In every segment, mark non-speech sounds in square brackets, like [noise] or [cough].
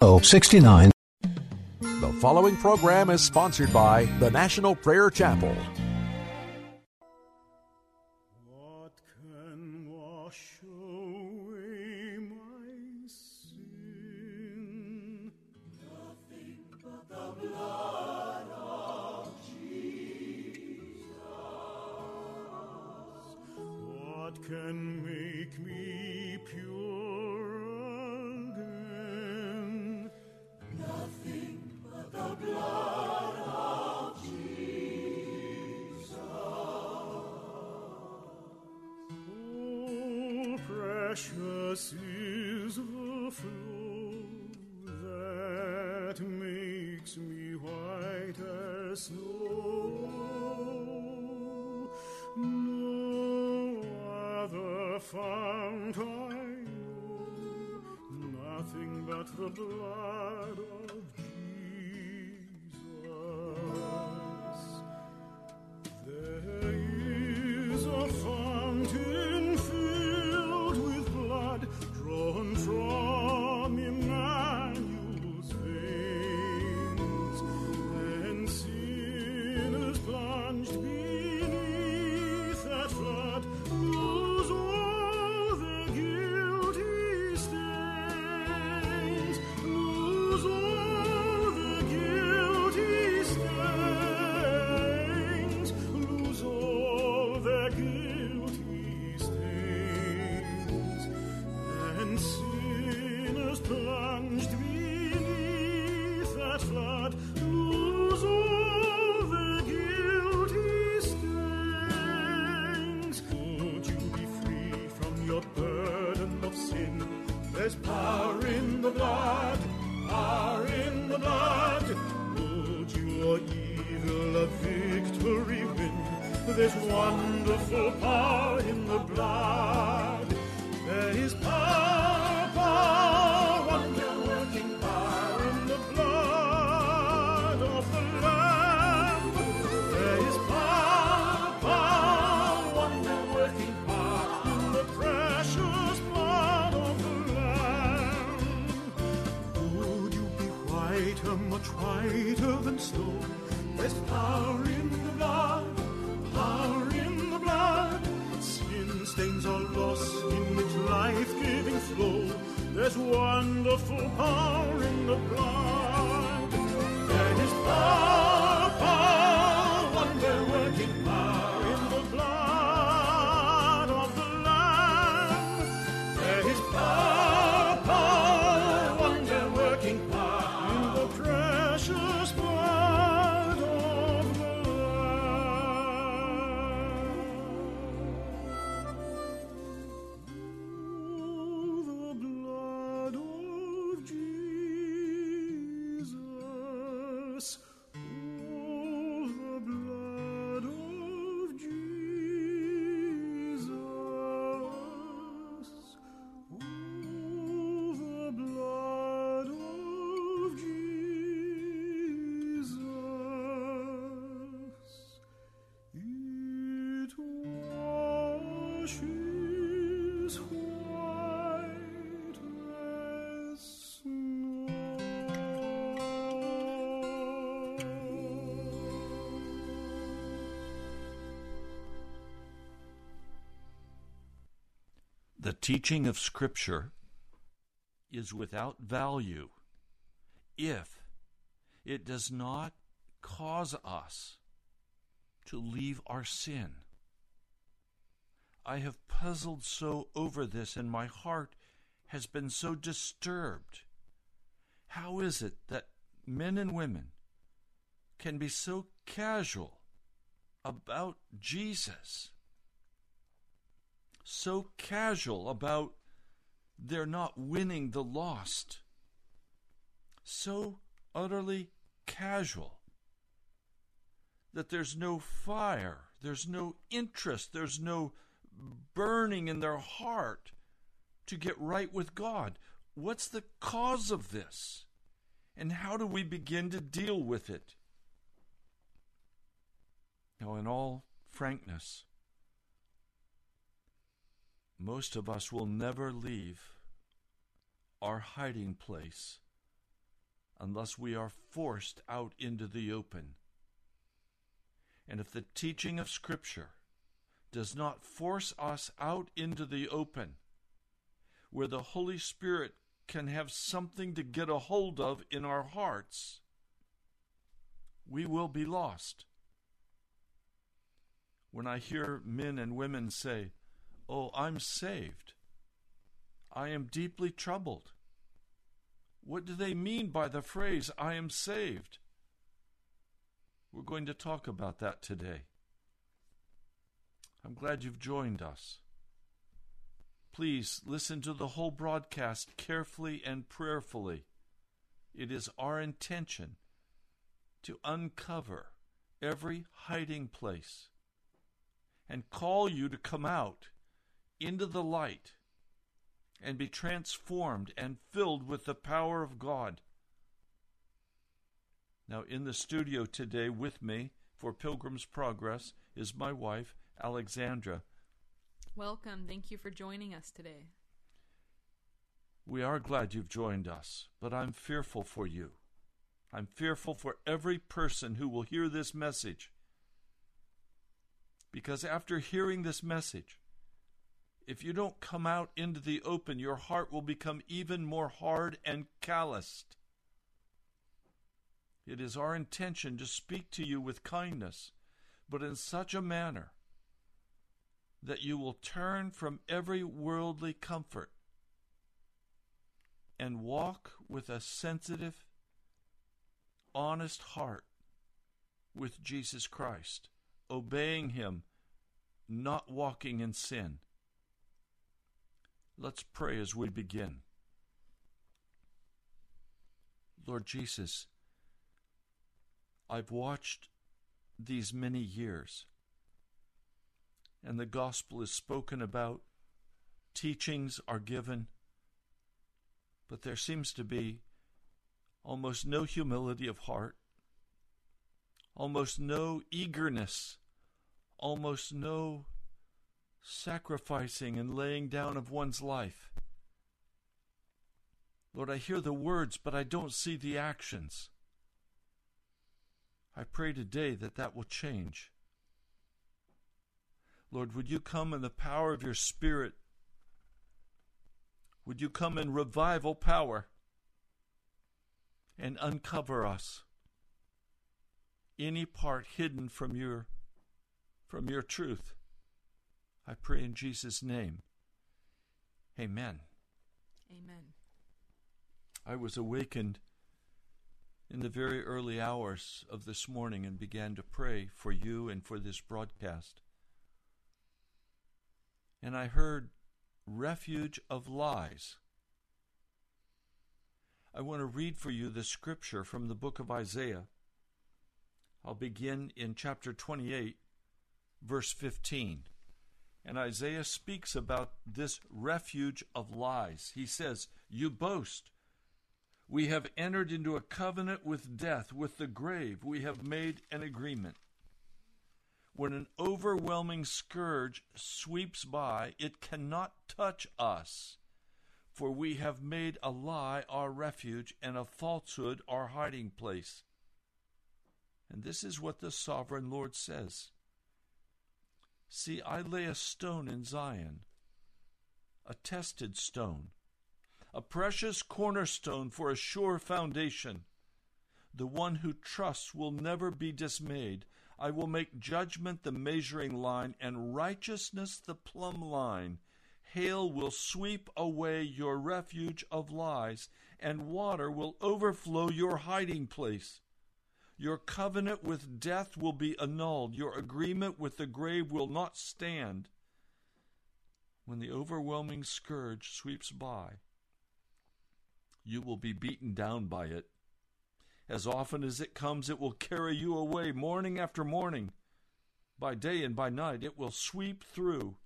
Oh, 69. The following program is sponsored by the National Prayer Chapel. The teaching of Scripture is without value if it does not cause us to leave our sin. I have puzzled so over this, and my heart has been so disturbed. How is it that men and women can be so casual about Jesus? So casual about their not winning the lost? so utterly casual that there's no fire, there's no interest, there's no burning in their heart to get right with God. What's the cause of this? And how do we begin to deal with it? Now, in all frankness, most of us will never leave our hiding place unless we are forced out into the open. And if the teaching of Scripture does not force us out into the open, where the Holy Spirit can have something to get a hold of in our hearts, we will be lost. When I hear men and women say, Oh, I'm saved, I am deeply troubled. What do they mean by the phrase, I am saved? We're going to talk about that today. I'm glad you've joined us. Please listen to the whole broadcast carefully and prayerfully. It is our intention to uncover every hiding place and call you to come out into the light and be transformed and filled with the power of God. Now, in the studio today with me for Pilgrim's Progress is my wife, Alexandra. Welcome. Thank you for joining us today. We are glad you've joined us, but I'm fearful for you. I'm fearful for every person who will hear this message. Because after hearing this message, if you don't come out into the open, your heart will become even more hard and calloused. It is our intention to speak to you with kindness, but in such a manner that you will turn from every worldly comfort and walk with a sensitive, honest heart with Jesus Christ, obeying Him, not walking in sin. Let's pray as we begin. Lord Jesus, I've watched these many years, and the gospel is spoken about, teachings are given, but there seems to be almost no humility of heart, almost no eagerness, almost no sacrificing and laying down of one's life. Lord, I hear the words, but I don't see the actions. I pray today that that will change. Lord, would you come in the power of your Spirit? Would you come in revival power and uncover us? Any part hidden from your from your truth. I pray in Jesus' name. Amen. Amen. I was awakened in the very early hours of this morning and began to pray for you and for this broadcast. And I heard refuge of lies. I want to read for you the scripture from the book of Isaiah. I'll begin in chapter 28, verse 15. And Isaiah speaks about this refuge of lies. He says, You boast. We have entered into a covenant with death, with the grave. We have made an agreement. When an overwhelming scourge sweeps by, it cannot touch us, for we have made a lie our refuge and a falsehood our hiding place. And this is what the sovereign Lord says See, I lay a stone in Zion, a tested stone, a precious cornerstone for a sure foundation. The one who trusts will never be dismayed. I will make judgment the measuring line and righteousness the plumb line. Hail will sweep away your refuge of lies, and water will overflow your hiding place. Your covenant with death will be annulled. Your agreement with the grave will not stand. When the overwhelming scourge sweeps by, you will be beaten down by it As often as it comes, it will carry you away, morning after morning. By day and by night, it will sweep through.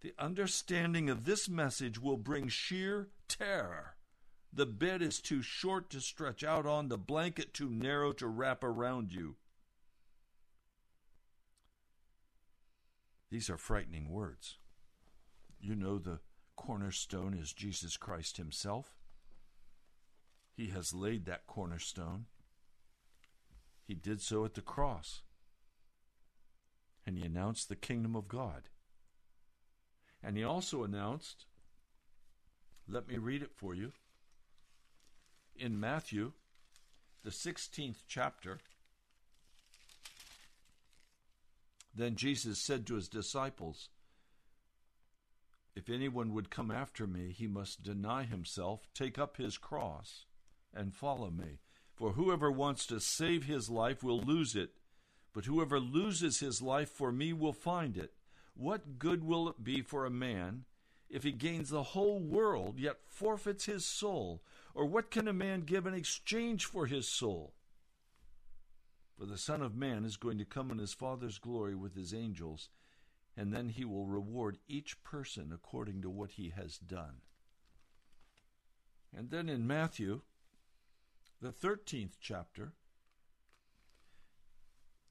The understanding of this message will bring sheer terror. The bed is too short to stretch out on, the blanket too narrow to wrap around you. These are frightening words. You know the cornerstone is Jesus Christ Himself. He has laid that cornerstone. He did so at the cross. And he announced the kingdom of God. And he also announced, let me read it for you. In Matthew, the 16th chapter, then Jesus said to his disciples, If anyone would come after me, he must deny himself, take up his cross, and follow me. For whoever wants to save his life will lose it, but whoever loses his life for me will find it. What good will it be for a man if he gains the whole world yet forfeits his soul? Or what can a man give in exchange for his soul? For the Son of Man is going to come in his Father's glory with his angels, and then he will reward each person according to what he has done. And then in Matthew, the 13th chapter,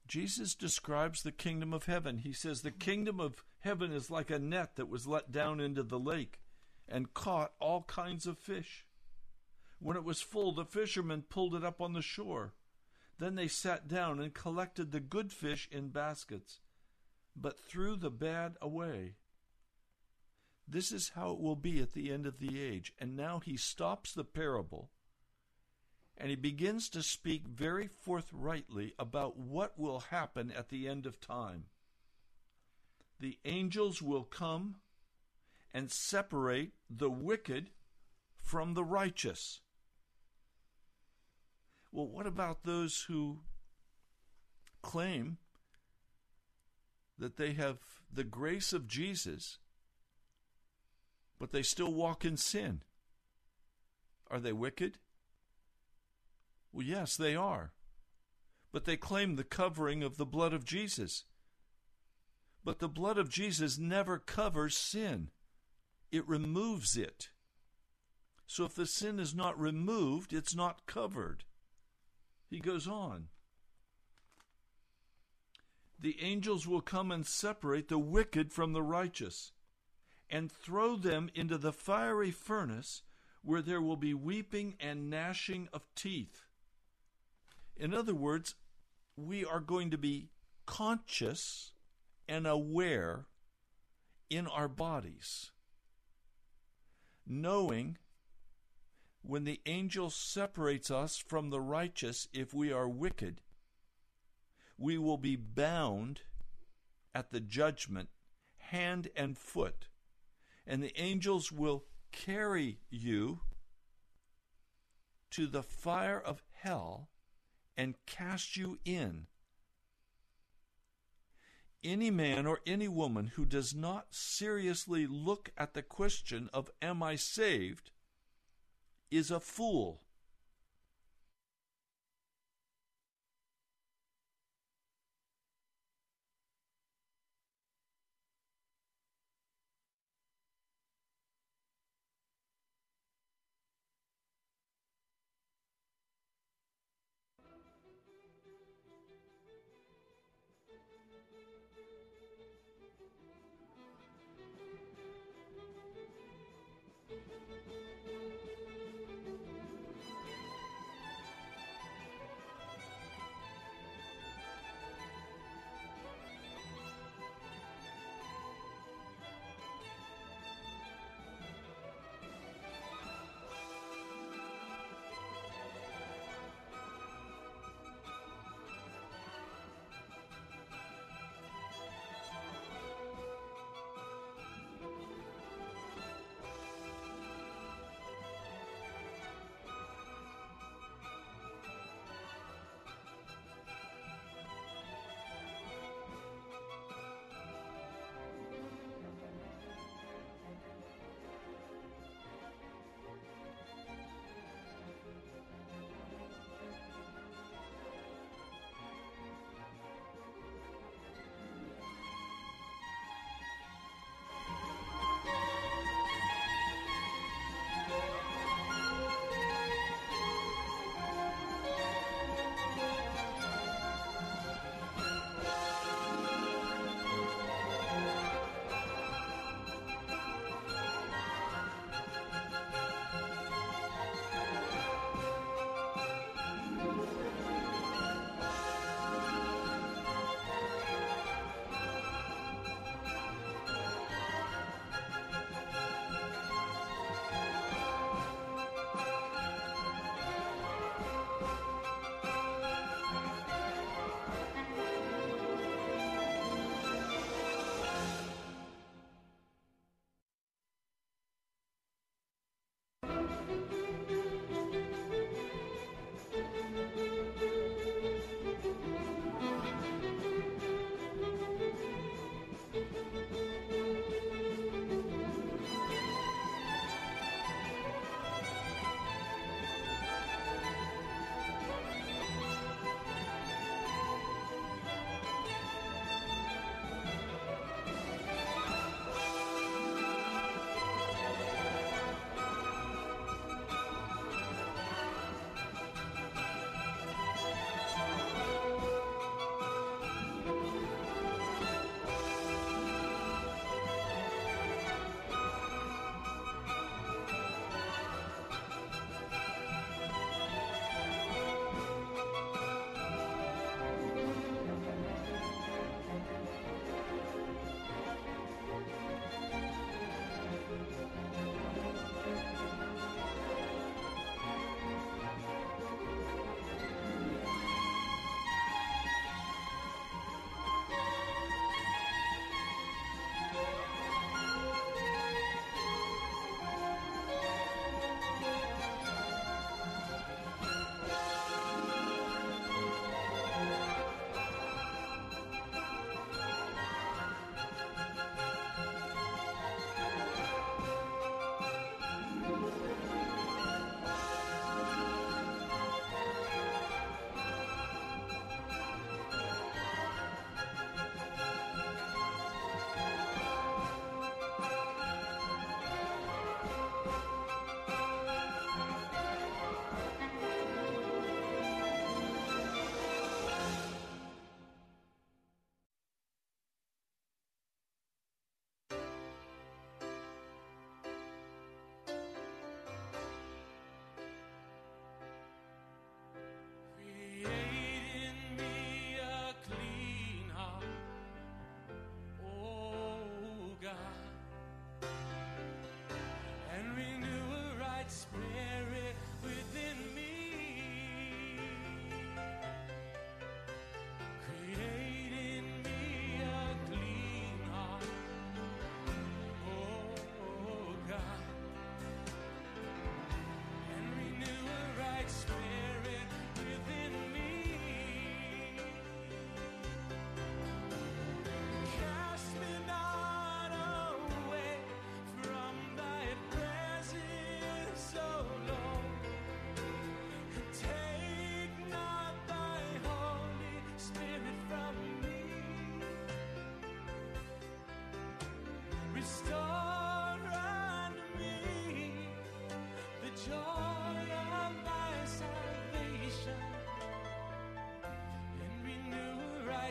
Jesus describes the kingdom of heaven. He says, The kingdom of heaven is like a net that was let down into the lake and caught all kinds of fish. When it was full, the fishermen pulled it up on the shore. Then they sat down and collected the good fish in baskets, but threw the bad away. This is how it will be at the end of the age. And now he stops the parable and he begins to speak very forthrightly about what will happen at the end of time. The angels will come and separate the wicked from the righteous. Well, what about those who claim that they have the grace of Jesus, but they still walk in sin? Are they wicked? Well, yes, they are. But they claim the covering of the blood of Jesus. But the blood of Jesus never covers sin, it removes it. So if the sin is not removed, it's not covered. He goes on. The angels will come and separate the wicked from the righteous and throw them into the fiery furnace where there will be weeping and gnashing of teeth. In other words, we are going to be conscious and aware in our bodies, knowing when the angel separates us from the righteous if we are wicked, we will be bound at the judgment, hand and foot, and the angels will carry you to the fire of hell and cast you in. Any man or any woman who does not seriously look at the question of, Am I saved? is a fool.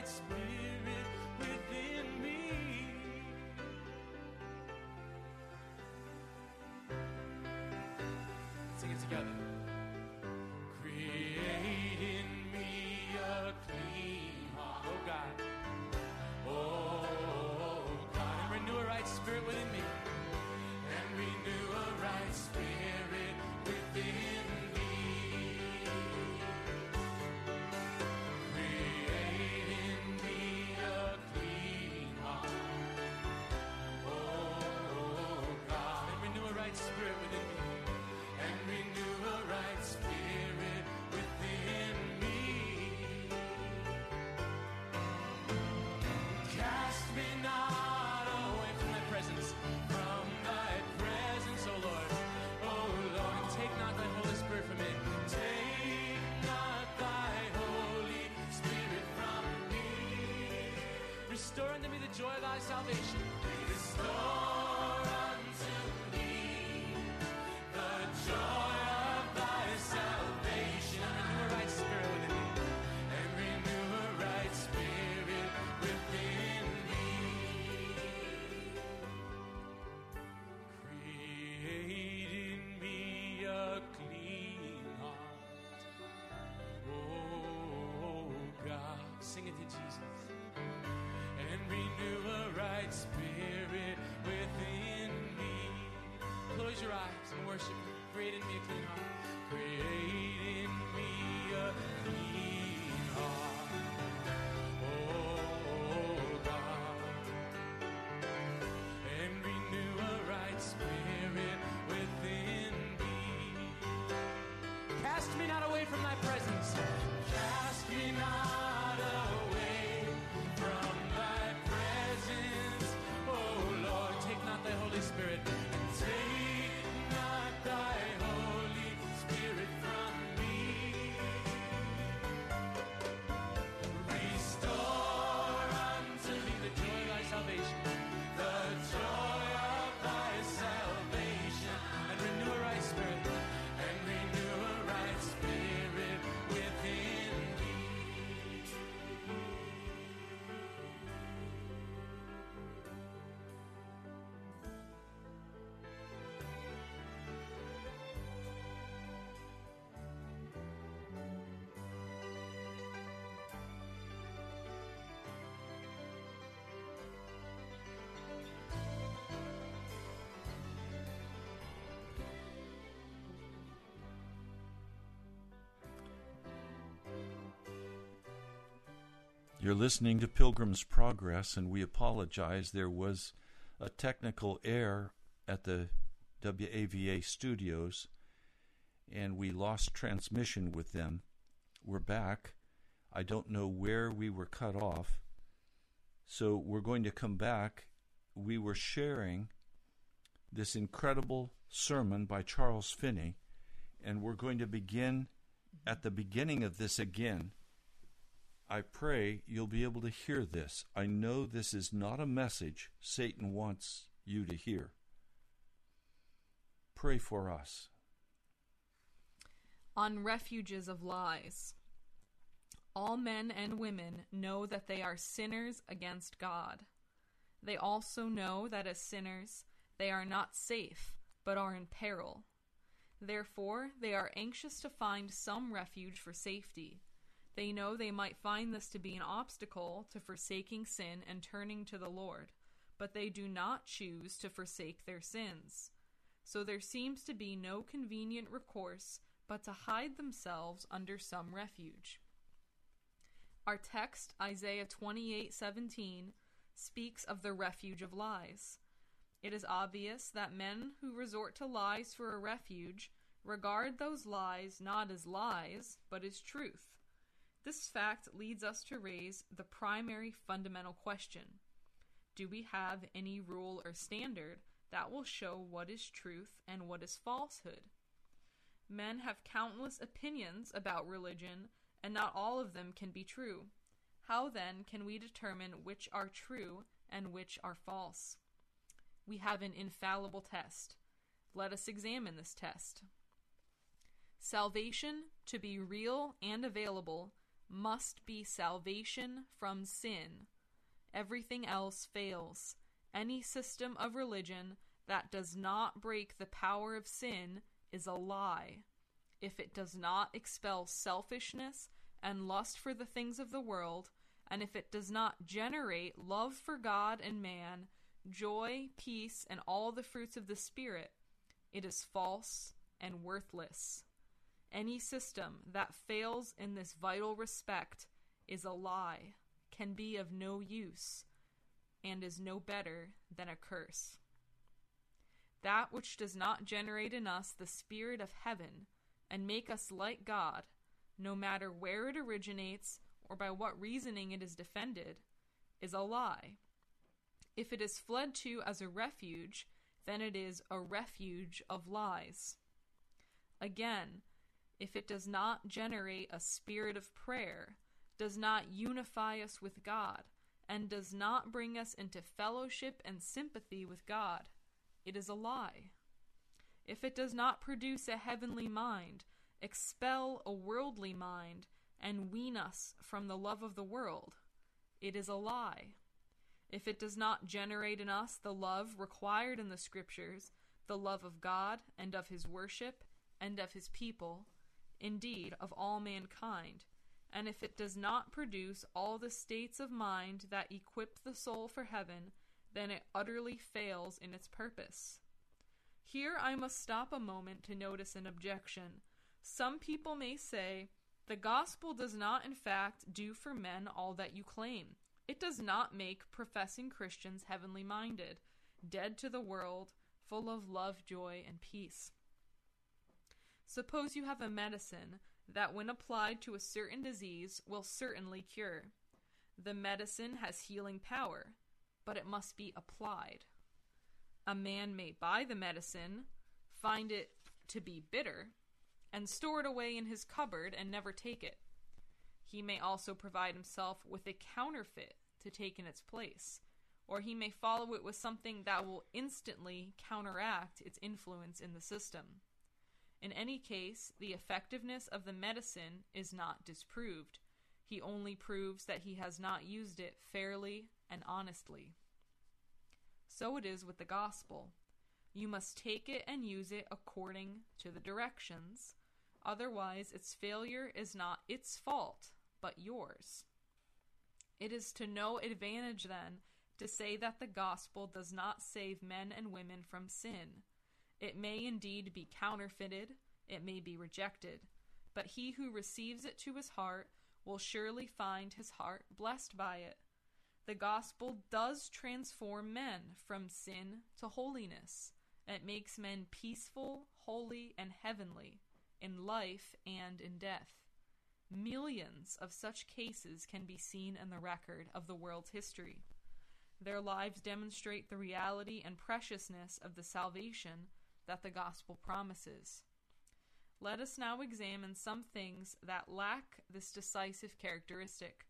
Spirit within me. Sing it together. Restore unto me the joy of thy salvation. Restore spirit within me. Close your eyes and worship. Create in me a clean heart. Create in me a clean heart. You're listening to Pilgrim's Progress, and we apologize. There was a technical error at the WAVA studios, and we lost transmission with them. We're back. I don't know where we were cut off. So we're going to come back. We were sharing this incredible sermon by Charles Finney, and we're going to begin at the beginning of this again. I pray you'll be able to hear this. I know this is not a message Satan wants you to hear. Pray for us. On refuges of lies. All men and women know that they are sinners against God. They also know that as sinners, they are not safe, but are in peril. Therefore, they are anxious to find some refuge for safety. They know they might find this to be an obstacle to forsaking sin and turning to the Lord, but they do not choose to forsake their sins. So there seems to be no convenient recourse but to hide themselves under some refuge. Our text, Isaiah 28:17, speaks of the refuge of lies. It is obvious that men who resort to lies for a refuge regard those lies not as lies, but as truth. This fact leads us to raise the primary fundamental question Do we have any rule or standard that will show what is truth and what is falsehood? Men have countless opinions about religion, and not all of them can be true. How then can we determine which are true and which are false? We have an infallible test. Let us examine this test. Salvation, to be real and available, must be salvation from sin. Everything else fails. Any system of religion that does not break the power of sin is a lie. If it does not expel selfishness and lust for the things of the world, and if it does not generate love for God and man, joy, peace, and all the fruits of the Spirit, it is false and worthless. Any system that fails in this vital respect is a lie, can be of no use, and is no better than a curse. That which does not generate in us the Spirit of heaven and make us like God, no matter where it originates or by what reasoning it is defended, is a lie. If it is fled to as a refuge, then it is a refuge of lies. Again, if it does not generate a spirit of prayer, does not unify us with God, and does not bring us into fellowship and sympathy with God, it is a lie. If it does not produce a heavenly mind, expel a worldly mind, and wean us from the love of the world, it is a lie. If it does not generate in us the love required in the Scriptures, the love of God and of His worship and of His people, indeed of all mankind, and if it does not produce all the states of mind that equip the soul for heaven, then it utterly fails in its purpose. Here I must stop a moment to notice an objection. Some people may say, the gospel does not, in fact, do for men all that you claim. It does not make professing Christians heavenly minded, dead to the world, full of love, joy, and peace. Suppose you have a medicine that, when applied to a certain disease, will certainly cure. The medicine has healing power, but it must be applied. A man may buy the medicine, find it to be bitter, and store it away in his cupboard and never take it. He may also provide himself with a counterfeit to take in its place, or he may follow it with something that will instantly counteract its influence in the system. In any case, the effectiveness of the medicine is not disproved. He only proves that he has not used it fairly and honestly. So it is with the gospel. You must take it and use it according to the directions. Otherwise, its failure is not its fault, but yours. It is to no advantage, then, to say that the gospel does not save men and women from sin. It may indeed be counterfeited, it may be rejected, but he who receives it to his heart will surely find his heart blessed by it. The gospel does transform men from sin to holiness. It makes men peaceful, holy, and heavenly in life and in death. Millions of such cases can be seen in the record of the world's history. Their lives demonstrate the reality and preciousness of the salvation that the gospel promises. Let us now examine some things that lack this decisive characteristic.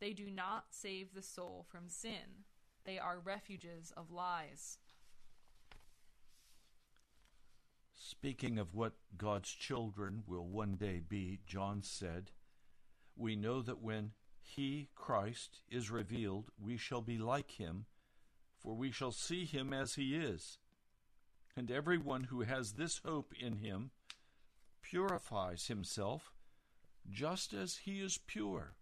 They do not save the soul from sin, they are refuges of lies. Speaking of what God's children will one day be, John said, We know that when He, Christ, is revealed, we shall be like Him, for we shall see Him as He is. And everyone who has this hope in him purifies himself just as he is pure.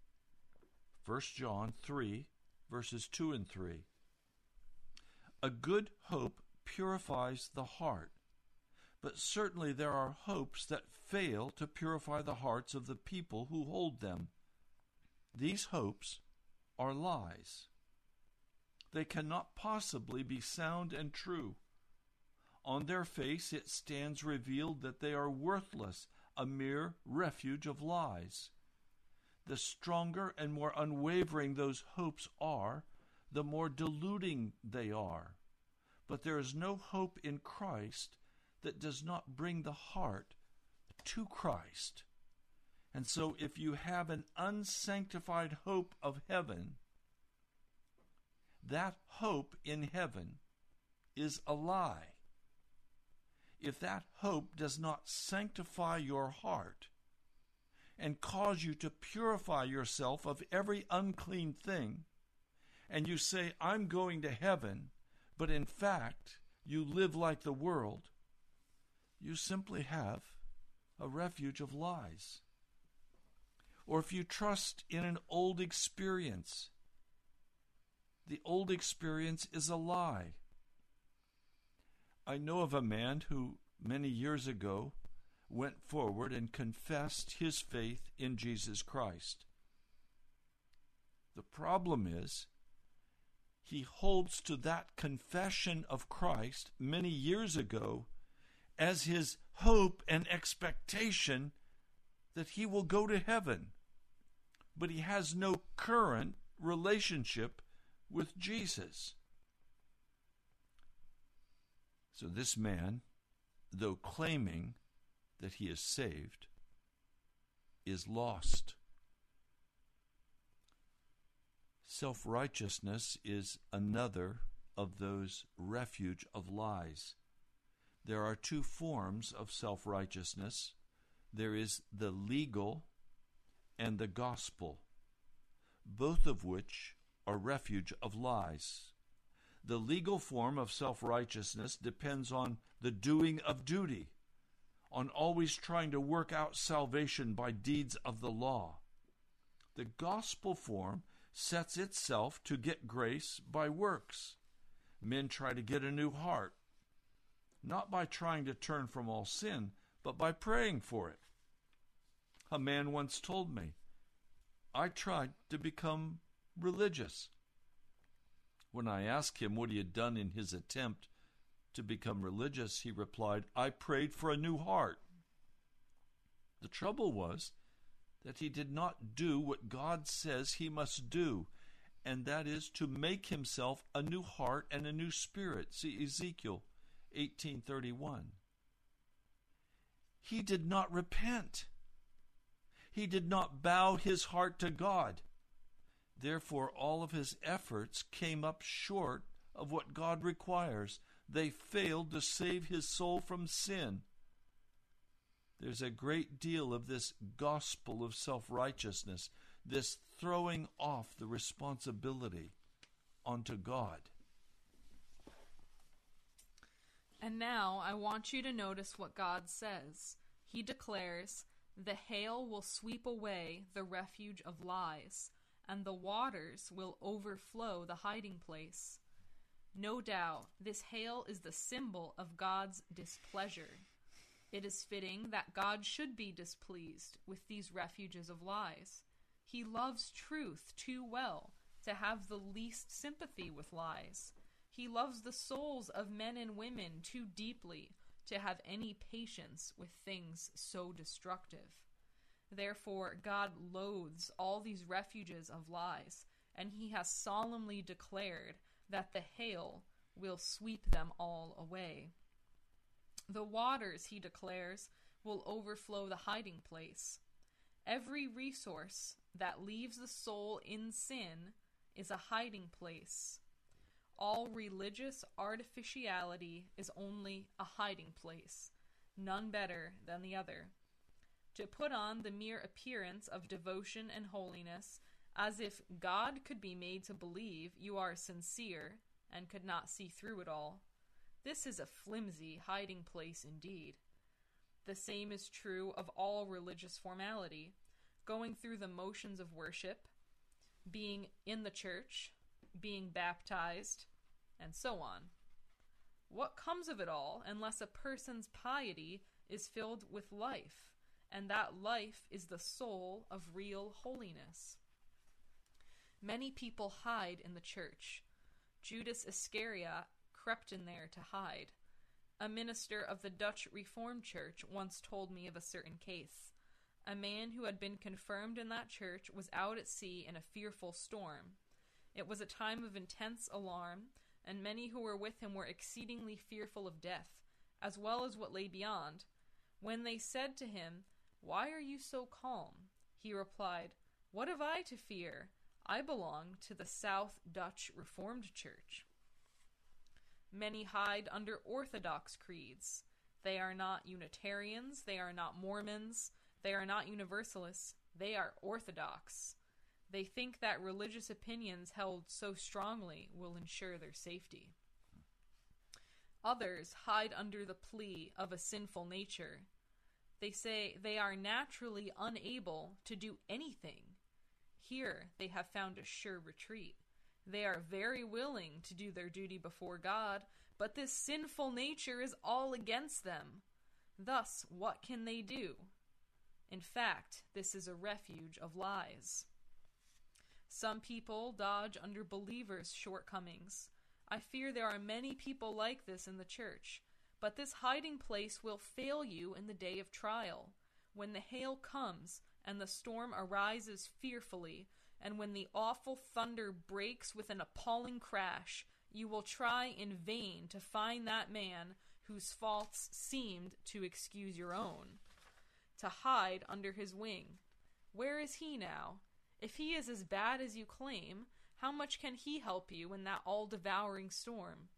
1 John 3, verses 2 and 3. A good hope purifies the heart, but certainly there are hopes that fail to purify the hearts of the people who hold them. These hopes are lies. They cannot possibly be sound and true. On their face it stands revealed that they are worthless, a mere refuge of lies. The stronger and more unwavering those hopes are, the more deluding they are. But there is no hope in Christ that does not bring the heart to Christ. And so, if you have an unsanctified hope of heaven, that hope in heaven is a lie if that hope does not sanctify your heart, and cause you to purify yourself of every unclean thing, and you say, I'm going to heaven, but in fact, you live like the world, you simply have a refuge of lies. Or if you trust in an old experience, the old experience is a lie. I know of a man who, many years ago, went forward and confessed his faith in Jesus Christ. The problem is, he holds to that confession of Christ many years ago as his hope and expectation that he will go to heaven. But he has no current relationship with Jesus. So this man, though claiming that he is saved, is lost. Self righteousness is another of those refuge of lies. There are two forms of self righteousness there is the legal and the gospel, both of which are refuge of lies. The legal form of self righteousness depends on the doing of duty, on always trying to work out salvation by deeds of the law. The gospel form sets itself to get grace by works. Men try to get a new heart, not by trying to turn from all sin, but by praying for it. A man once told me, I tried to become religious. When I asked him what he had done in his attempt to become religious, he replied, I prayed for a new heart. The trouble was that he did not do what God says he must do, and that is to make himself a new heart and a new spirit. See Ezekiel 18:31. He did not repent. He did not bow his heart to God. Therefore, all of his efforts came up short of what God requires. They failed to save his soul from sin. There's a great deal of this gospel of self righteousness, this throwing off the responsibility onto God. And now I want you to notice what God says. He declares, The hail will sweep away the refuge of lies, and the waters will overflow the hiding place. No doubt, this hail is the symbol of God's displeasure. It is fitting that God should be displeased with these refuges of lies. He loves truth too well to have the least sympathy with lies. He loves the souls of men and women too deeply to have any patience with things so destructive. Therefore, God loathes all these refuges of lies, and he has solemnly declared that the hail will sweep them all away. The waters, he declares, will overflow the hiding place. Every resource that leaves the soul in sin is a hiding place. All religious artificiality is only a hiding place, none better than the other. To put on the mere appearance of devotion and holiness, as if God could be made to believe you are sincere and could not see through it all. This is a flimsy hiding place indeed. The same is true of all religious formality, going through the motions of worship, being in the church, being baptized, and so on. What comes of it all unless a person's piety is filled with life, and that life is the soul of real holiness? Many people hide in the church. Judas Iscariot crept in there to hide. A minister of the Dutch Reformed Church once told me of a certain case. A man who had been confirmed in that church was out at sea in a fearful storm. It was a time of intense alarm, and many who were with him were exceedingly fearful of death, as well as what lay beyond. When they said to him, Why are you so calm? He replied, What have I to fear? I belong to the South Dutch Reformed Church. Many hide under Orthodox creeds. They are not Unitarians, they are not Mormons, They are not universalists, they are orthodox. They think that religious opinions held so strongly will ensure their safety. Others hide under the plea of a sinful nature. They say they are naturally unable to do anything. Here they have found a sure retreat. They are very willing to do their duty before God, but this sinful nature is all against them. Thus, what can they do? In fact, this is a refuge of lies. Some people dodge under believers' shortcomings. I fear there are many people like this in the church, but this hiding place will fail you in the day of trial, when the hail comes and the storm arises fearfully, and when the awful thunder breaks with an appalling crash. You will try in vain to find that man whose faults seemed to excuse your own, to hide under his wing. Where is he now? If he is as bad as you claim, how much can he help you in that all devouring storm?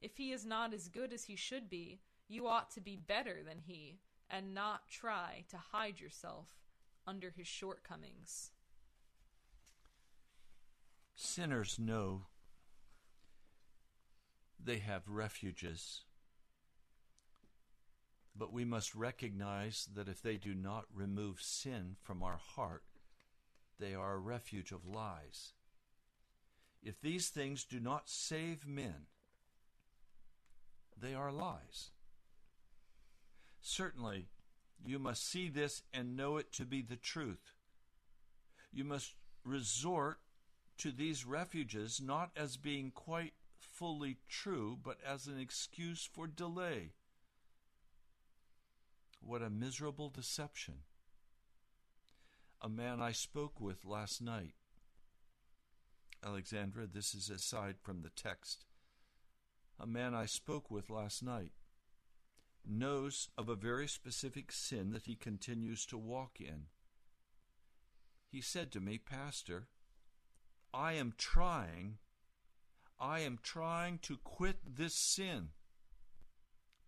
If he is not as good as he should be, you ought to be better than he, and not try to hide yourself under his shortcomings. Sinners know they have refuges, but we must recognize that if they do not remove sin from our heart, they are a refuge of lies. If these things do not save men, they are lies. Certainly, you must see this and know it to be the truth. You must resort to these refuges not as being quite fully true, but as an excuse for delay. What a miserable deception. A man I spoke with last night, Alexandra, this is aside from the text. A man I spoke with last night knows of a very specific sin that he continues to walk in. He said to me, Pastor, I am trying, I am trying to quit this sin,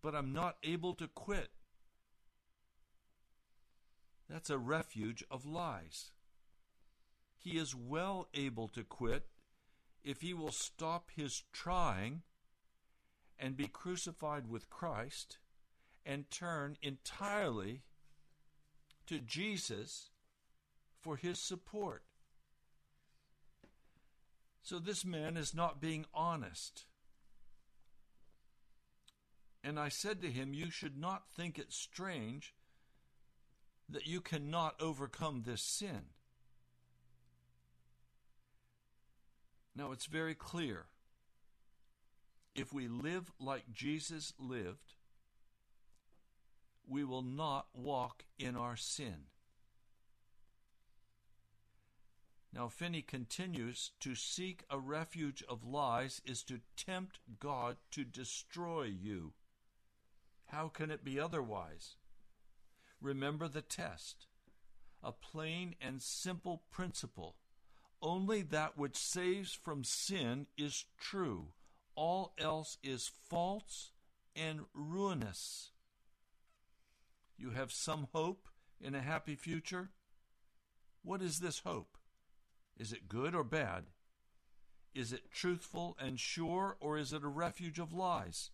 but I'm not able to quit. That's a refuge of lies. He is well able to quit if he will stop his trying and be crucified with Christ and turn entirely to Jesus for his support. So this man is not being honest. And I said to him, You should not think it strange that you cannot overcome this sin. Now it's very clear. If we live like Jesus lived, we will not walk in our sin. Now, Finney continues to seek a refuge of lies is to tempt God to destroy you. How can it be otherwise? Remember the test a plain and simple principle. Only that which saves from sin is true, all else is false and ruinous. You have some hope in a happy future? What is this hope? Is it good or bad? Is it truthful and sure, or is it a refuge of lies?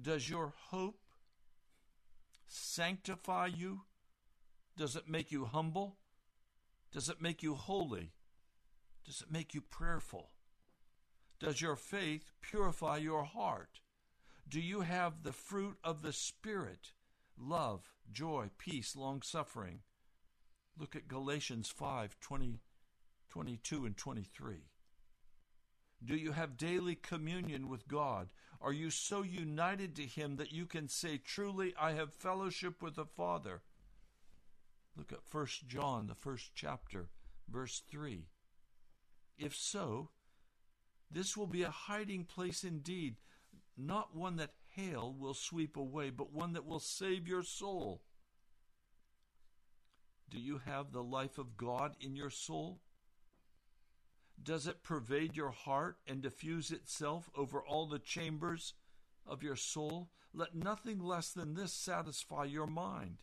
Does your hope sanctify you? Does it make you humble? Does it make you holy? Does it make you prayerful? Does your faith purify your heart? Do you have the fruit of the Spirit? Love, joy, peace, long suffering. Look at Galatians 5 20, 22 and 23. Do you have daily communion with God? Are you so united to Him that you can say, Truly, I have fellowship with the Father? Look at 1 John, the first chapter, verse 3. If so, this will be a hiding place indeed, not one that hail will sweep away, but one that will save your soul. Do you have the life of God in your soul? Does it pervade your heart and diffuse itself over all the chambers of your soul? Let nothing less than this satisfy your mind.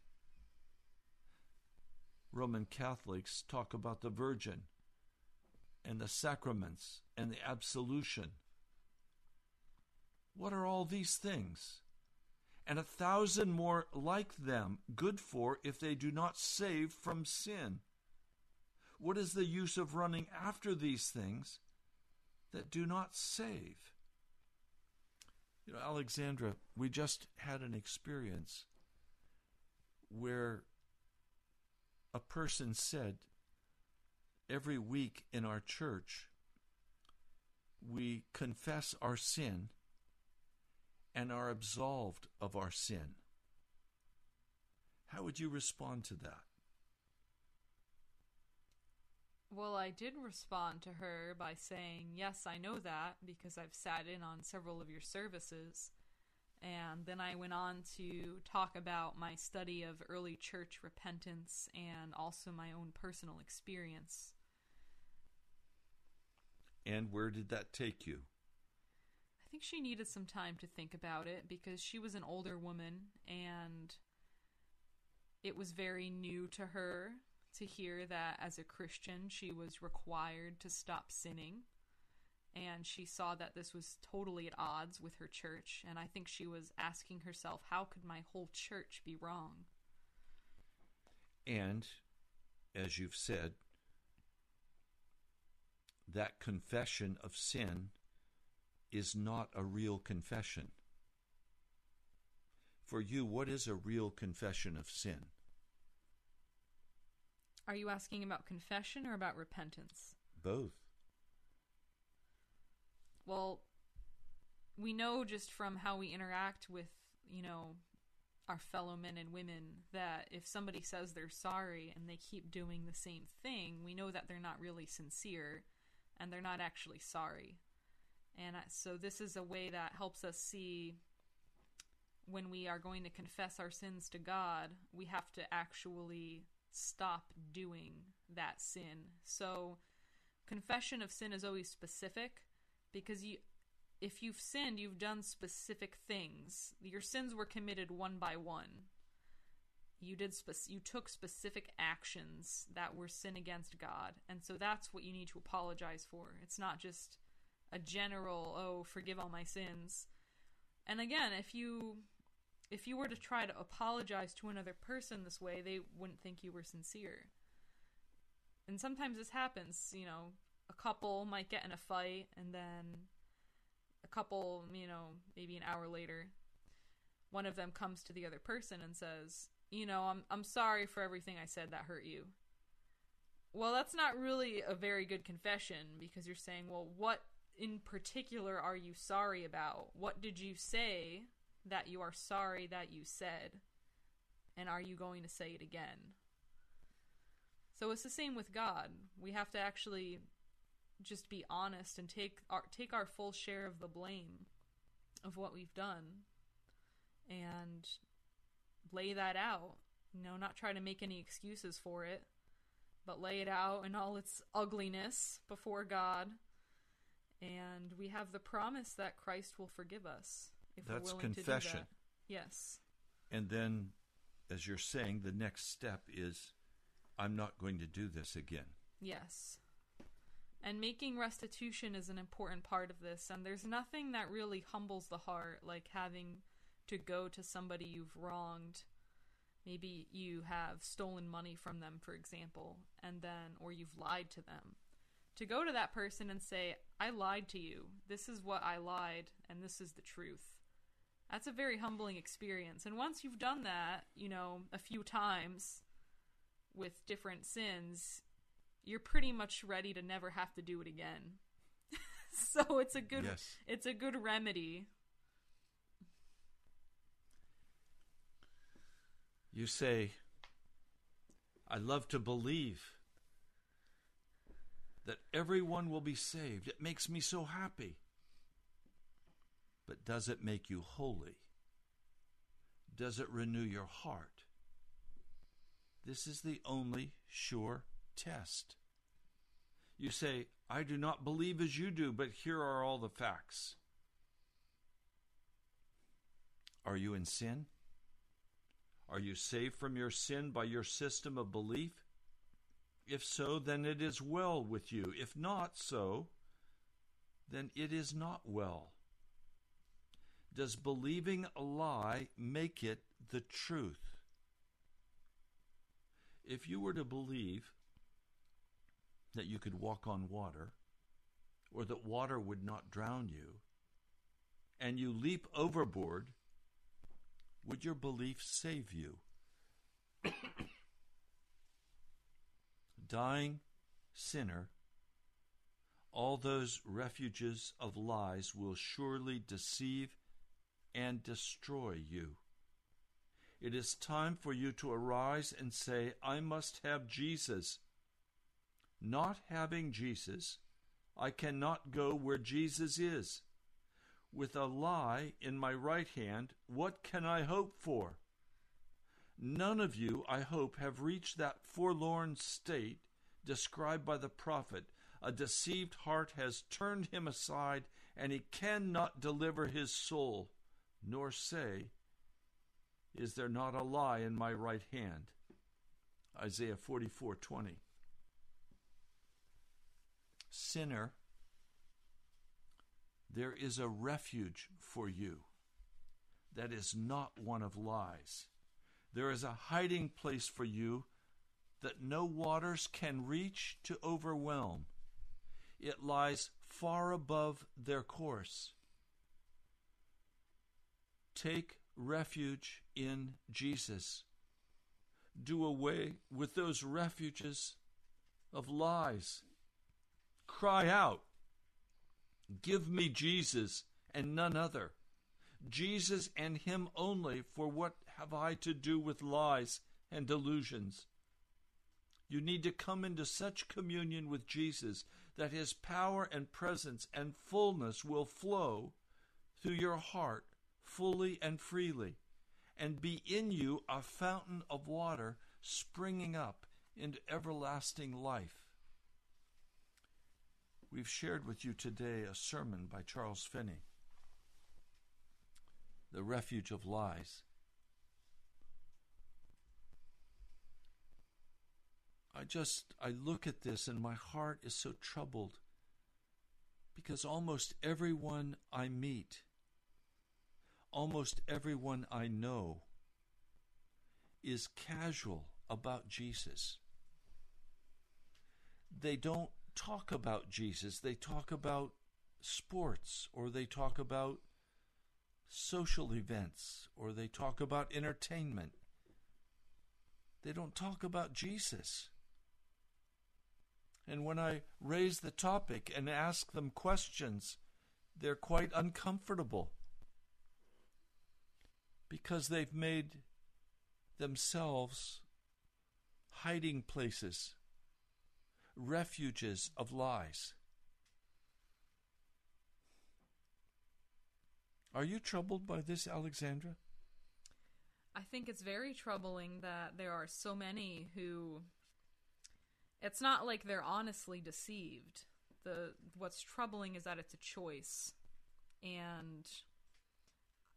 Roman Catholics talk about the Virgin and the sacraments and the absolution. What are all these things? And a thousand more like them, good for if they do not save from sin. What is the use of running after these things that do not save? You know, Alexandra, we just had an experience where a person said, every week in our church, we confess our sin and are absolved of our sin. How would you respond to that? Well, I did respond to her by saying, Yes, I know that because I've sat in on several of your services. And then I went on to talk about my study of early church repentance and also my own personal experience. And where did that take you? I think she needed some time to think about it because she was an older woman and it was very new to her to hear that as a Christian she was required to stop sinning. And she saw that this was totally at odds with her church. And I think she was asking herself, how could my whole church be wrong? And, as you've said, that confession of sin is not a real confession. For you, what is a real confession of sin? Are you asking about confession or about repentance? Both. Well, we know just from how we interact with, you know, our fellow men and women that if somebody says they're sorry and they keep doing the same thing, we know that they're not really sincere and they're not actually sorry. And so this is a way that helps us see when we are going to confess our sins to God, we have to actually stop doing that sin. So confession of sin is always specific because you if you've sinned, you've done specific things. Your sins were committed one by one. You did spe- you took specific actions that were sin against God. And so that's what you need to apologize for. It's not just a general, oh, forgive all my sins. And again, if you if you were to try to apologize to another person this way, they wouldn't think you were sincere. And sometimes this happens, you know, a couple might get in a fight and then a couple, you know, maybe an hour later, one of them comes to the other person and says, "You know, I'm I'm sorry for everything I said that hurt you." Well, that's not really a very good confession because you're saying, "Well, what in particular are you sorry about? What did you say that you are sorry that you said? And are you going to say it again? So it's the same with God. We have to actually just be honest and take our take our full share of the blame of what we've done and lay that out. You know, not try to make any excuses for it, but lay it out in all its ugliness before God. And we have the promise that Christ will forgive us if That's we're willing confession. to do that. Yes. And then, as you're saying, the next step is I'm not going to do this again. Yes. And making restitution is an important part of this. And there's nothing that really humbles the heart like having to go to somebody you've wronged. Maybe you have stolen money from them, for example, and then, or you've lied to them. To go to that person and say, I lied to you. This is what I lied, and this is the truth. That's a very humbling experience. And once you've done that, you know, a few times with different sins, you're pretty much ready to never have to do it again. [laughs] so it's a good Yes. it's a good remedy. You say, I love to believe that everyone will be saved. It makes me so happy. But does it make you holy? Does it renew your heart? This is the only sure test. You say, I do not believe as you do, but here are all the facts. Are you in sin? Are you saved from your sin by your system of belief? If so, then it is well with you. If not so, then it is not well. Does believing a lie make it the truth? If you were to believe that you could walk on water, or that water would not drown you, and you leap overboard, would your belief save you? Dying sinner, all those refuges of lies will surely deceive and destroy you. It is time for you to arise and say, I must have Jesus. Not having Jesus, I cannot go where Jesus is. With a lie in my right hand, what can I hope for? None of you, I hope, have reached that forlorn state described by the prophet. A deceived heart has turned him aside, and he cannot deliver his soul, nor say, Is there not a lie in my right hand? Isaiah 44 20. Sinner, there is a refuge for you that is not one of lies. There is a hiding place for you that no waters can reach to overwhelm. It lies far above their course. Take refuge in Jesus. Do away with those refuges of lies. Cry out, Give me Jesus and none other. Jesus and Him only, for what have I to do with lies and delusions? You need to come into such communion with Jesus that His power and presence and fullness will flow through your heart fully and freely, and be in you a fountain of water springing up into everlasting life. We've shared with you today a sermon by Charles Finney, The Refuge of Lies. I just, I look at this and my heart is so troubled because almost everyone I meet, almost everyone I know, is casual about Jesus. They don't talk about Jesus, they talk about sports, or they talk about social events, or they talk about entertainment. They don't talk about Jesus. And when I raise the topic and ask them questions, they're quite uncomfortable because they've made themselves hiding places, refuges of lies. Are you troubled by this, Alexandra? I think it's very troubling that there are so many who it's not like they're honestly deceived. The what's troubling is that it's a choice. And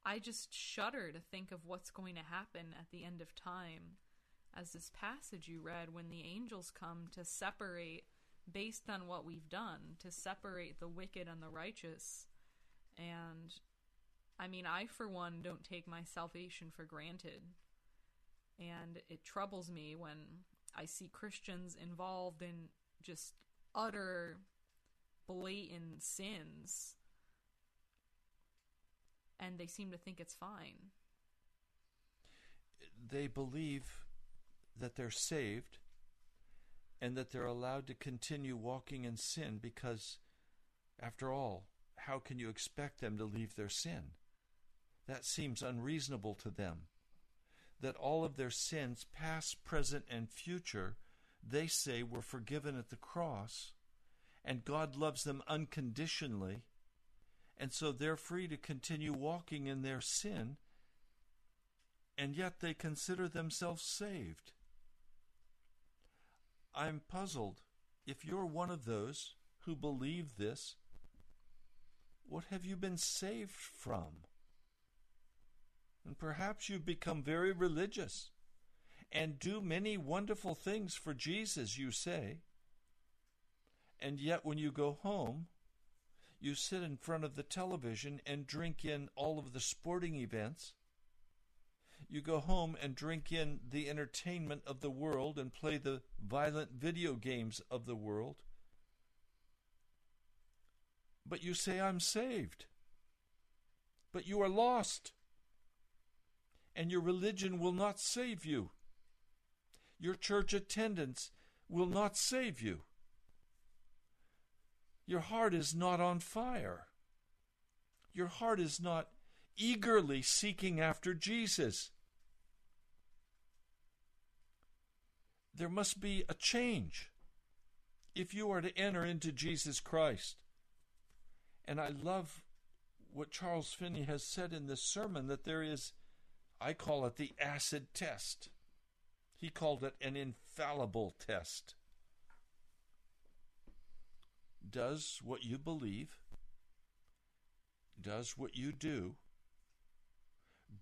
I just shudder to think of what's going to happen at the end of time as this passage you read when the angels come to separate based on what we've done, to separate the wicked and the righteous. And I mean, I for one don't take my salvation for granted. And it troubles me when I see Christians involved in just utter blatant sins and they seem to think it's fine. They believe that they're saved and that they're allowed to continue walking in sin because, after all, how can you expect them to leave their sin? That seems unreasonable to them that all of their sins, past, present, and future, they say were forgiven at the cross, and God loves them unconditionally, and so they're free to continue walking in their sin, and yet they consider themselves saved. I'm puzzled. If you're one of those who believe this, what have you been saved from? And perhaps you've become very religious. and do many wonderful things for Jesus, you say. And yet, when you go home, you sit in front of the television and drink in all of the sporting events. You go home and drink in the entertainment of the world and play the violent video games of the world. But you say, I'm saved. But you are lost. And your religion will not save you. Your church attendance will not save you. Your heart is not on fire. Your heart is not eagerly seeking after Jesus. There must be a change if you are to enter into Jesus Christ. And I love what Charles Finney has said in this sermon that there is, I call it the acid test. He called it an infallible test. Does what you believe, does what you do,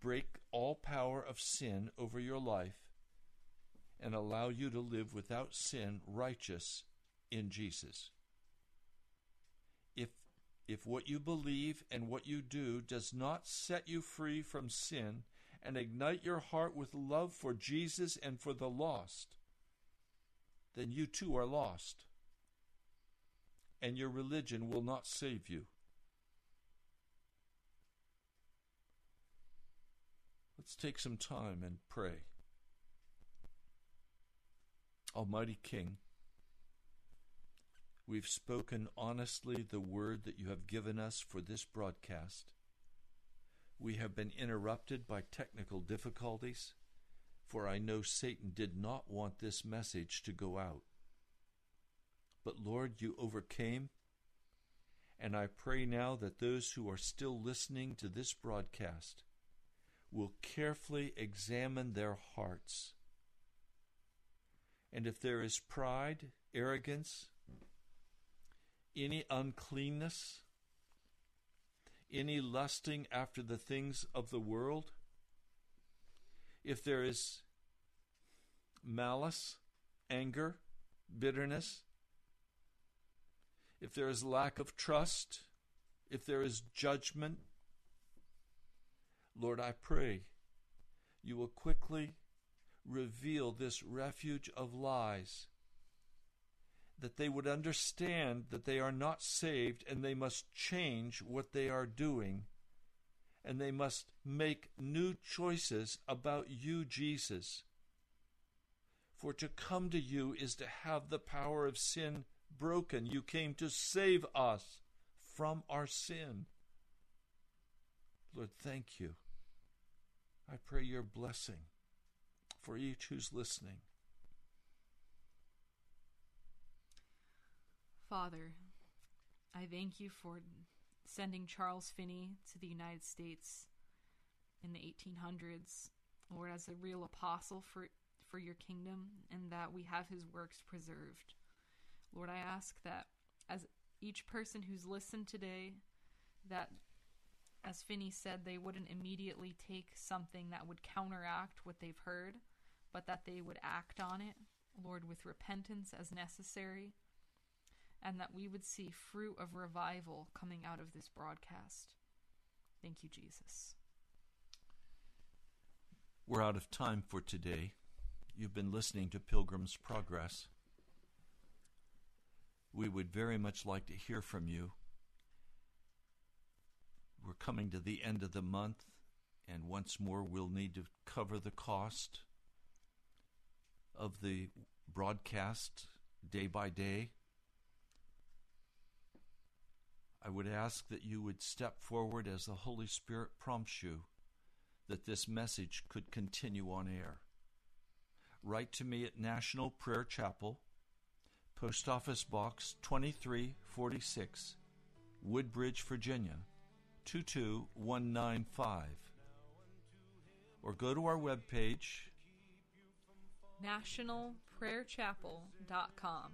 break all power of sin over your life and allow you to live without sin, righteous in Jesus? If if what you believe and what you do does not set you free from sin and ignite your heart with love for Jesus and for the lost, then you too are lost. And your religion will not save you. Let's take some time and pray. Almighty King, we've spoken honestly the word that you have given us for this broadcast. We have been interrupted by technical difficulties, for I know Satan did not want this message to go out. But Lord, you overcame, and I pray now that those who are still listening to this broadcast will carefully examine their hearts. And if there is pride, arrogance, any uncleanness, any lusting after the things of the world, if there is malice, anger, bitterness, if there is lack of trust, if there is judgment, Lord, I pray you will quickly reveal this refuge of lies that they would understand that they are not saved and they must change what they are doing and they must make new choices about you, Jesus. For to come to you is to have the power of sin broken. You came to save us from our sin. Lord, thank you. I pray your blessing for each who's listening. Father, I thank you for sending Charles Finney to the United States in the 1800s, Lord, as a real apostle for, for your kingdom, and that we have his works preserved. Lord, I ask that as each person who's listened today, that as Finney said, they wouldn't immediately take something that would counteract what they've heard, but that they would act on it, Lord, with repentance as necessary and that we would see fruit of revival coming out of this broadcast. Thank you, Jesus. We're out of time for today. You've been listening to Pilgrim's Progress. We would very much like to hear from you. We're coming to the end of the month, and once more, we'll need to cover the cost of the broadcast day by day. I would ask that you would step forward as the Holy Spirit prompts you that this message could continue on air. Write to me at National Prayer Chapel, Post Office Box 2346, Woodbridge, Virginia 22195. Or go to our webpage, nationalprayerchapel.com.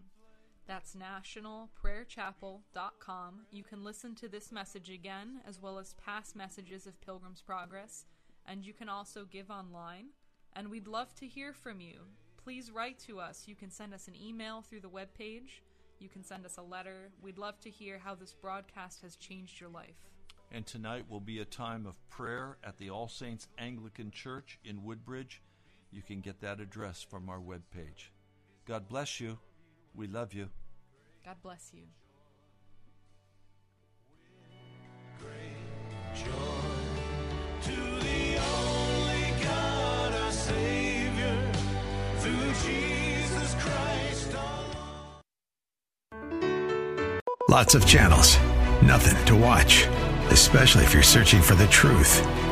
That's nationalprayerchapel.com. You can listen to this message again, as well as past messages of Pilgrim's Progress, and you can also give online And we'd love to hear from you. Please write to us. You can send us an email through the webpage. You can send us a letter. We'd love to hear how this broadcast has changed your life. And tonight will be a time of prayer at the All Saints Anglican Church in Woodbridge. You can get that address from our webpage. God bless you. We love you. God bless you. to the only God, our Savior, through Jesus Christ Lots of channels, nothing to watch, especially if you're searching for the truth.